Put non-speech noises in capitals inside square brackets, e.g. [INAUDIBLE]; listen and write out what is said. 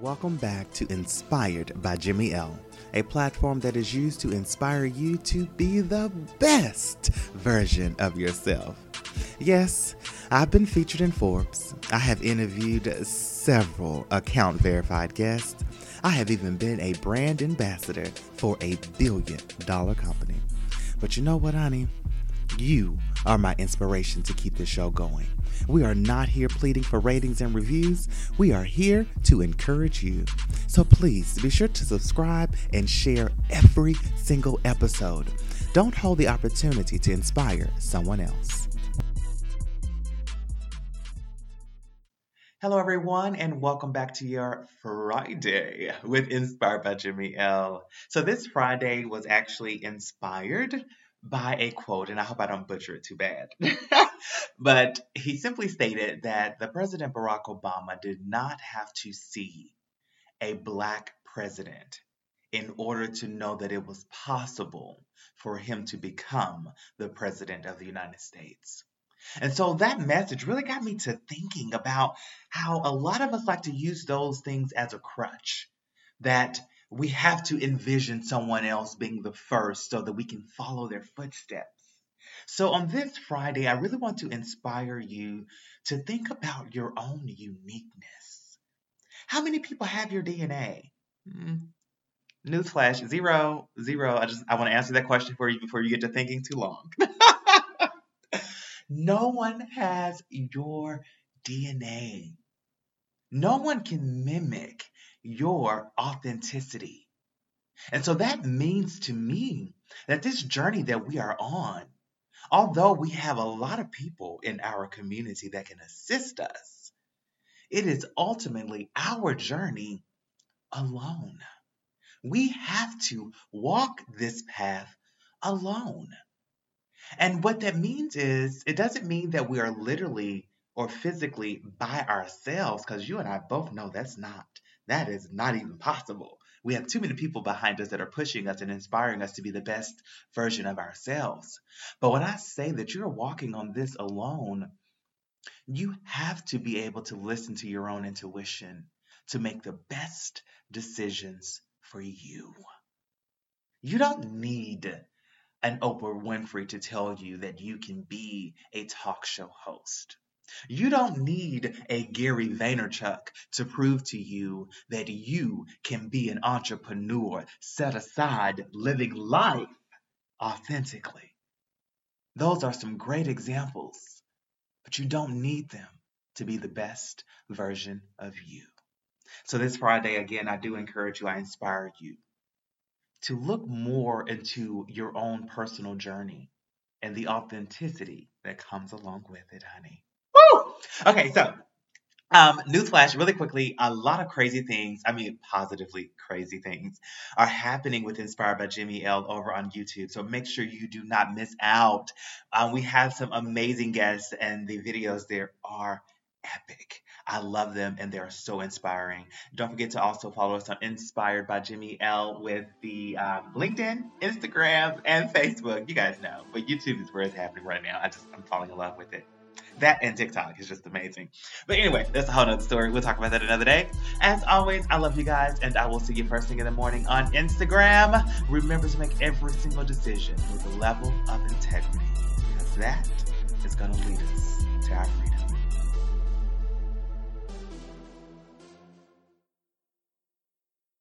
Welcome back to Inspired by Jimmy L, a platform that is used to inspire you to be the best version of yourself. Yes, I've been featured in Forbes. I have interviewed several account verified guests. I have even been a brand ambassador for a billion dollar company. But you know what, honey? You are my inspiration to keep the show going. We are not here pleading for ratings and reviews. We are here to encourage you. So please be sure to subscribe and share every single episode. Don't hold the opportunity to inspire someone else. Hello, everyone, and welcome back to your Friday with Inspired by Jimmy L. So, this Friday was actually inspired by a quote, and I hope I don't butcher it too bad. [LAUGHS] but he simply stated that the President Barack Obama did not have to see a black president in order to know that it was possible for him to become the president of the United States. And so that message really got me to thinking about how a lot of us like to use those things as a crutch. That we have to envision someone else being the first so that we can follow their footsteps. So, on this Friday, I really want to inspire you to think about your own uniqueness. How many people have your DNA? Hmm. Newsflash, zero, zero. I just I want to answer that question for you before you get to thinking too long. [LAUGHS] no one has your DNA. No one can mimic your authenticity. And so that means to me that this journey that we are on, although we have a lot of people in our community that can assist us, it is ultimately our journey alone. We have to walk this path alone. And what that means is, it doesn't mean that we are literally or physically by ourselves, because you and I both know that's not that is not even possible. We have too many people behind us that are pushing us and inspiring us to be the best version of ourselves. But when I say that you're walking on this alone, you have to be able to listen to your own intuition to make the best decisions for you. You don't need an Oprah Winfrey to tell you that you can be a talk show host. You don't need a Gary Vaynerchuk to prove to you that you can be an entrepreneur, set aside, living life authentically. Those are some great examples, but you don't need them to be the best version of you. So, this Friday, again, I do encourage you, I inspire you to look more into your own personal journey and the authenticity that comes along with it, honey. Okay, so um, newsflash, really quickly, a lot of crazy things, I mean, positively crazy things, are happening with Inspired by Jimmy L over on YouTube. So make sure you do not miss out. Um, we have some amazing guests, and the videos there are epic. I love them and they're so inspiring. Don't forget to also follow us on Inspired by Jimmy L with the um, LinkedIn, Instagram, and Facebook. You guys know, but YouTube is where it's happening right now. I just I'm falling in love with it. That and TikTok is just amazing. But anyway, that's a whole nother story. We'll talk about that another day. As always, I love you guys, and I will see you first thing in the morning on Instagram. Remember to make every single decision with a level of integrity, because that is going to lead